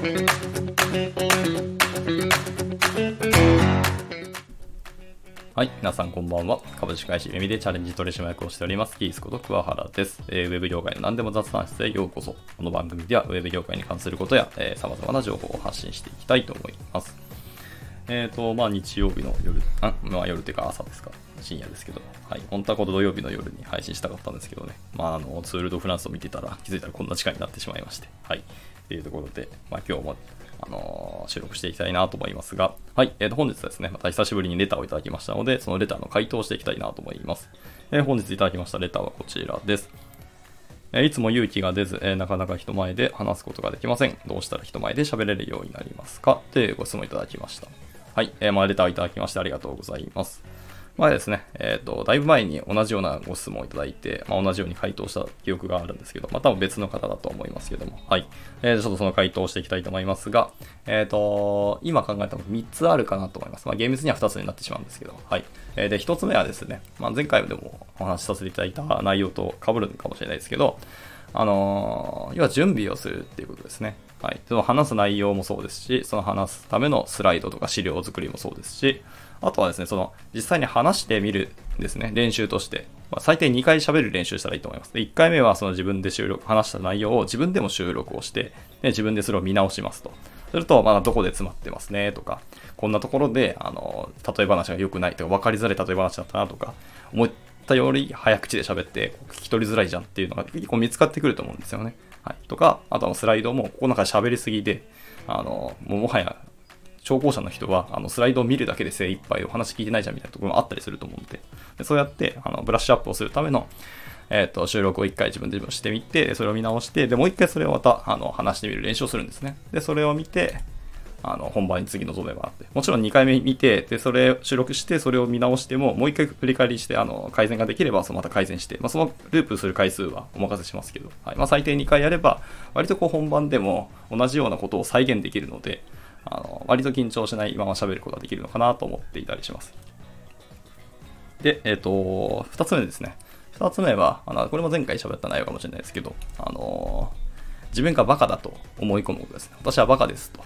はい、皆さんこんばんは。株式会社ユミでチャレンジ取締役をしております、キースこと桑原です、えー。ウェブ業界の何でも雑談室へようこそ。この番組ではウェブ業界に関することや、えー、様々な情報を発信していきたいと思います。えっ、ー、と、まあ日曜日の夜、あまあ夜っていうか朝ですか。深夜ですけど、はい。本当はこの土曜日の夜に配信したかったんですけどね。まああの、ツールドフランスを見てたら気づいたらこんな時間になってしまいまして。はい。っていうところで、まあ今日もあのー、収録していきたいなと思いますが、はい、えー、と本日ですね、また久しぶりにレターをいただきましたので、そのレターの回答をしていきたいなと思います。えー、本日いただきましたレターはこちらです。えいつも勇気が出ず、えなかなか人前で話すことができません。どうしたら人前で喋れるようになりますか？というご質問いただきました。はい、えまあ、レターいただきましてありがとうございます。前ですね、えっ、ー、と、だいぶ前に同じようなご質問をいただいて、まあ、同じように回答した記憶があるんですけど、まあ、多分別の方だと思いますけども、はい。えー、ちょっとその回答をしていきたいと思いますが、えっ、ー、と、今考えたの3つあるかなと思います。まあ、厳密には2つになってしまうんですけど、はい。えー、で、1つ目はですね、まあ、前回でもお話しさせていただいた内容と被るかもしれないですけど、あの要は準備をするっていうことですね。はい。その話す内容もそうですし、その話すためのスライドとか資料作りもそうですし、あとはですね、その、実際に話してみるですね、練習として。まあ、最低2回喋る練習したらいいと思います。で1回目はその自分で収録、話した内容を自分でも収録をして、で自分でそれを見直しますと。すると、まだどこで詰まってますねとか、こんなところで、あの、例え話が良くないとか、分かりづらい例え話だったなとか、思ったより早口で喋って聞き取りづらいじゃんっていうのが結構見つかってくると思うんですよね。はい。とか、あとはスライドも、ここなんか喋りすぎで、あの、ももはや聴講者の人はあのスライドを見るだけで精一杯お話聞いてないじゃんみたいなところもあったりすると思うんで、でそうやってあのブラッシュアップをするための、えーと、収録を一回自分でしてみて、それを見直して、でもう一回それをまたあの話してみる練習をするんですね。で、それを見て、あの本番に次臨めばって。もちろん2回目見て、で、それ収録して、それを見直しても、もう一回振り返りして、あの、改善ができれば、そのまた改善して、まあ、そのループする回数はお任せしますけど、はい。まあ、最低2回やれば、割とこう本番でも同じようなことを再現できるので、あの割と緊張しないまま喋ることができるのかなと思っていたりします。で、えっ、ー、と、2つ目ですね。2つ目は、あのこれも前回喋った内容かもしれないですけど、あの自分がバカだと思い込むことですね。私はバカですと。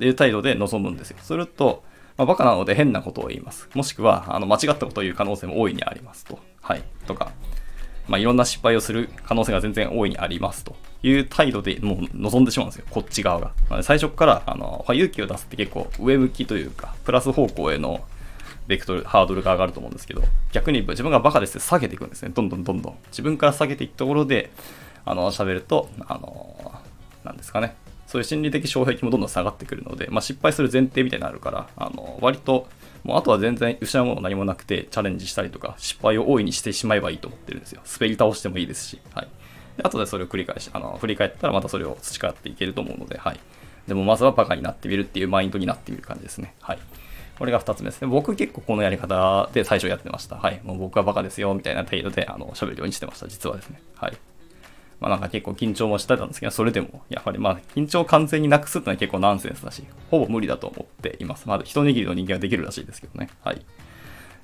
いう態度で臨むんですよ。すると、まあ、バカなので変なことを言います。もしくは、あの間違ったことを言う可能性も大いにありますと。はい。とか、まあ、いろんな失敗をする可能性が全然大いにありますという態度でもう望んでしまうんですよ、こっち側が。最初からあの勇気を出すって結構上向きというか、プラス方向へのベクトル、ハードルが上がると思うんですけど、逆に自分がバカですって下げていくんですね、どんどんどんどん。自分から下げていくところで、あの、喋ると、あの、なんですかね、そういう心理的障壁もどんどん下がってくるので、まあ、失敗する前提みたいになるから、あの割ともうあとは全然失うもの何もなくてチャレンジしたりとか失敗を大いにしてしまえばいいと思ってるんですよ。滑り倒してもいいですし。はい。で後でそれを繰り返し、あの、振り返ったらまたそれを培っていけると思うので、はい。でもまずはバカになってみるっていうマインドになってみる感じですね。はい。これが2つ目ですね。僕結構このやり方で最初やってました。はい。もう僕はバカですよ、みたいな程度で、あの、喋るようにしてました。実はですね。はい。まあなんか結構緊張もしてたんですけど、それでも、やはりまあ緊張を完全になくすってのは結構ナンセンスだし、ほぼ無理だと思っています。まだ一握りの人間はできるらしいですけどね。はい。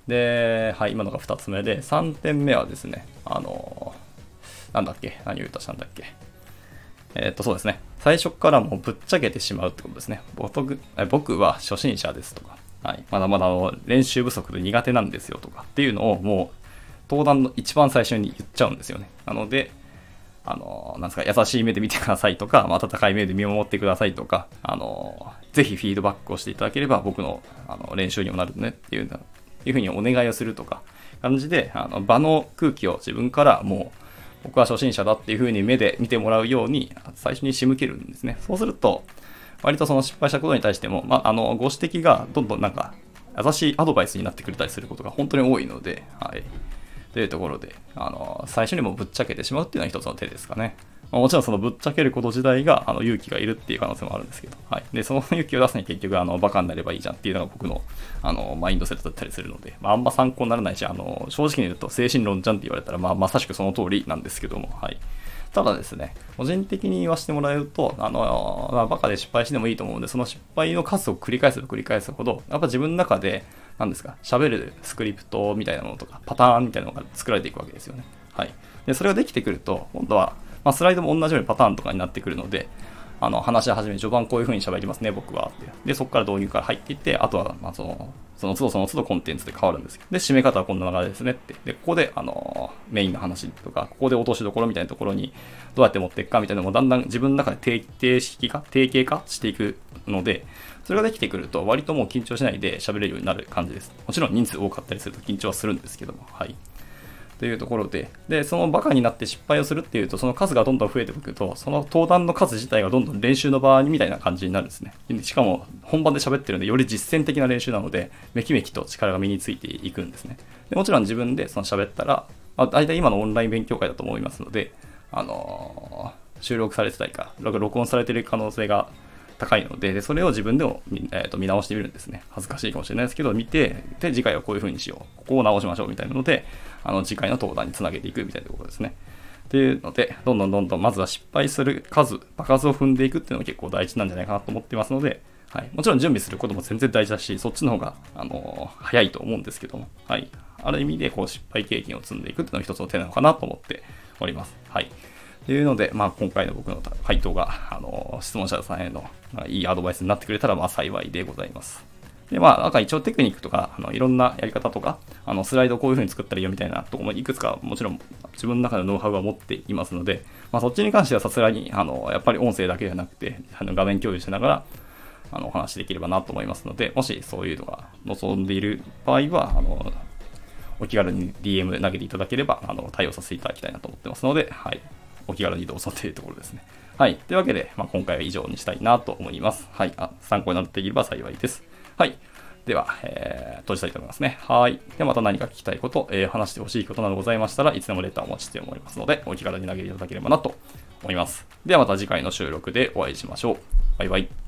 で、はい、今のが2つ目で、3点目はですね、あの、なんだっけ？何を言ったしたんだっけ？えー、っと、そうですね。最初からもうぶっちゃけてしまうってことですね。僕は初心者ですとか、はい、まだまだ練習不足で苦手なんですよとかっていうのをもう登壇の一番最初に言っちゃうんですよね。なので、あの、なんですか、優しい目で見てくださいとか、まあ、温かい目で見守ってくださいとか、あの、ぜひフィードバックをしていただければ僕のあの練習にもなるねっていういうふうにお願いをするとか、感じで、あの場の空気を自分からもう、僕は初心者だっていうふうに目で見てもらうように、最初に仕向けるんですね。そうすると、割とその失敗したことに対しても、まあ、あの、ご指摘がどんどんなんか、優しいアドバイスになってくれたりすることが本当に多いので、はい。というところで、あの、最初にもぶっちゃけてしまうっていうのは一つの手ですかね。まあ、もちろんそのぶっちゃけること自体があの勇気がいるっていう可能性もあるんですけど、はい。で、その勇気を出すに結局、あの、バカになればいいじゃんっていうのが僕の、あの、マインドセットだったりするので、まあ、あんま参考にならないし、あの、正直に言うと精神論じゃんって言われたら、まあ、まさしくその通りなんですけども、はい。ただですね、個人的に言わせてもらえると、あの、まあ、バカで失敗してもいいと思うので、その失敗の数を繰り返せば繰り返すほど、やっぱ自分の中で、何ですか、喋るスクリプトみたいなものとか、パターンみたいなのが作られていくわけですよね。はい。で、それができてくると、今度は、まあ、スライドも同じようにパターンとかになってくるので、あの、話し始め、序盤こういう風に喋りますね、僕は。って。で、そこから導入から入っていって、あとは、まあ、その、その都度その都度コンテンツで変わるんですけど、で、締め方はこんな流れですねって。で、ここで、あの、メインの話とか、ここで落としどころみたいなところに、どうやって持っていくかみたいなのも、だんだん自分の中で定定式化、定型化していくので、それができてくると、割ともう緊張しないで喋れるようになる感じです。もちろん人数多かったりすると緊張はするんですけども、はい。というところで、で、そのバカになって失敗をするっていうと、その数がどんどん増えていくと、その登壇の数自体がどんどん練習の場合みたいな感じになるんですね。しかも、本番で喋ってるんで、より実践的な練習なので、めきめきと力が身についていくんですね。でもちろん自分でその喋ったら、まあ、大体今のオンライン勉強会だと思いますので、あのー、収録されてたりか、録音されてる可能性が高いので、でそれを自分でも、えー、と見直してみるんですね。恥ずかしいかもしれないですけど、見て、で、次回はこういう風にしよう。ここを直しましょうみたいなので、あの、次回の登壇につなげていくみたいなところですね。っていうので、どんどんどんどん、まずは失敗する数、場数を踏んでいくっていうのが結構大事なんじゃないかなと思ってますので、はい。もちろん準備することも全然大事だし、そっちの方が、あのー、早いと思うんですけども、はい。ある意味で、こう、失敗経験を積んでいくっていうのが一つの手なのかなと思っております。はい。というので、まあ、今回の僕の回答が、あの、質問者さんへの、まあ、いいアドバイスになってくれたら、まあ、幸いでございます。で、まあ、なんか一応テクニックとか、あのいろんなやり方とか、あのスライドこういう風に作ったらいいよみたいなところもいくつかもちろん自分の中のノウハウは持っていますので、まあ、そっちに関してはさすがに、あの、やっぱり音声だけじゃなくて、あの画面共有しながら、あの、お話しできればなと思いますので、もしそういうのが望んでいる場合は、あの、お気軽に DM 投げていただければ、あの、対応させていただきたいなと思ってますので、はい。お気軽にどうぞというところですね。はい。というわけで、まあ、今回は以上にしたいなと思います。はい。あ参考になっていれば幸いです。はい。では、えー、閉じたいと思いますね。はい。でまた何か聞きたいこと、えー、話してほしいことなどございましたらいつでもレターをお待ちしておりますので、お気軽に投げていただければなと思います。ではまた次回の収録でお会いしましょう。バイバイ。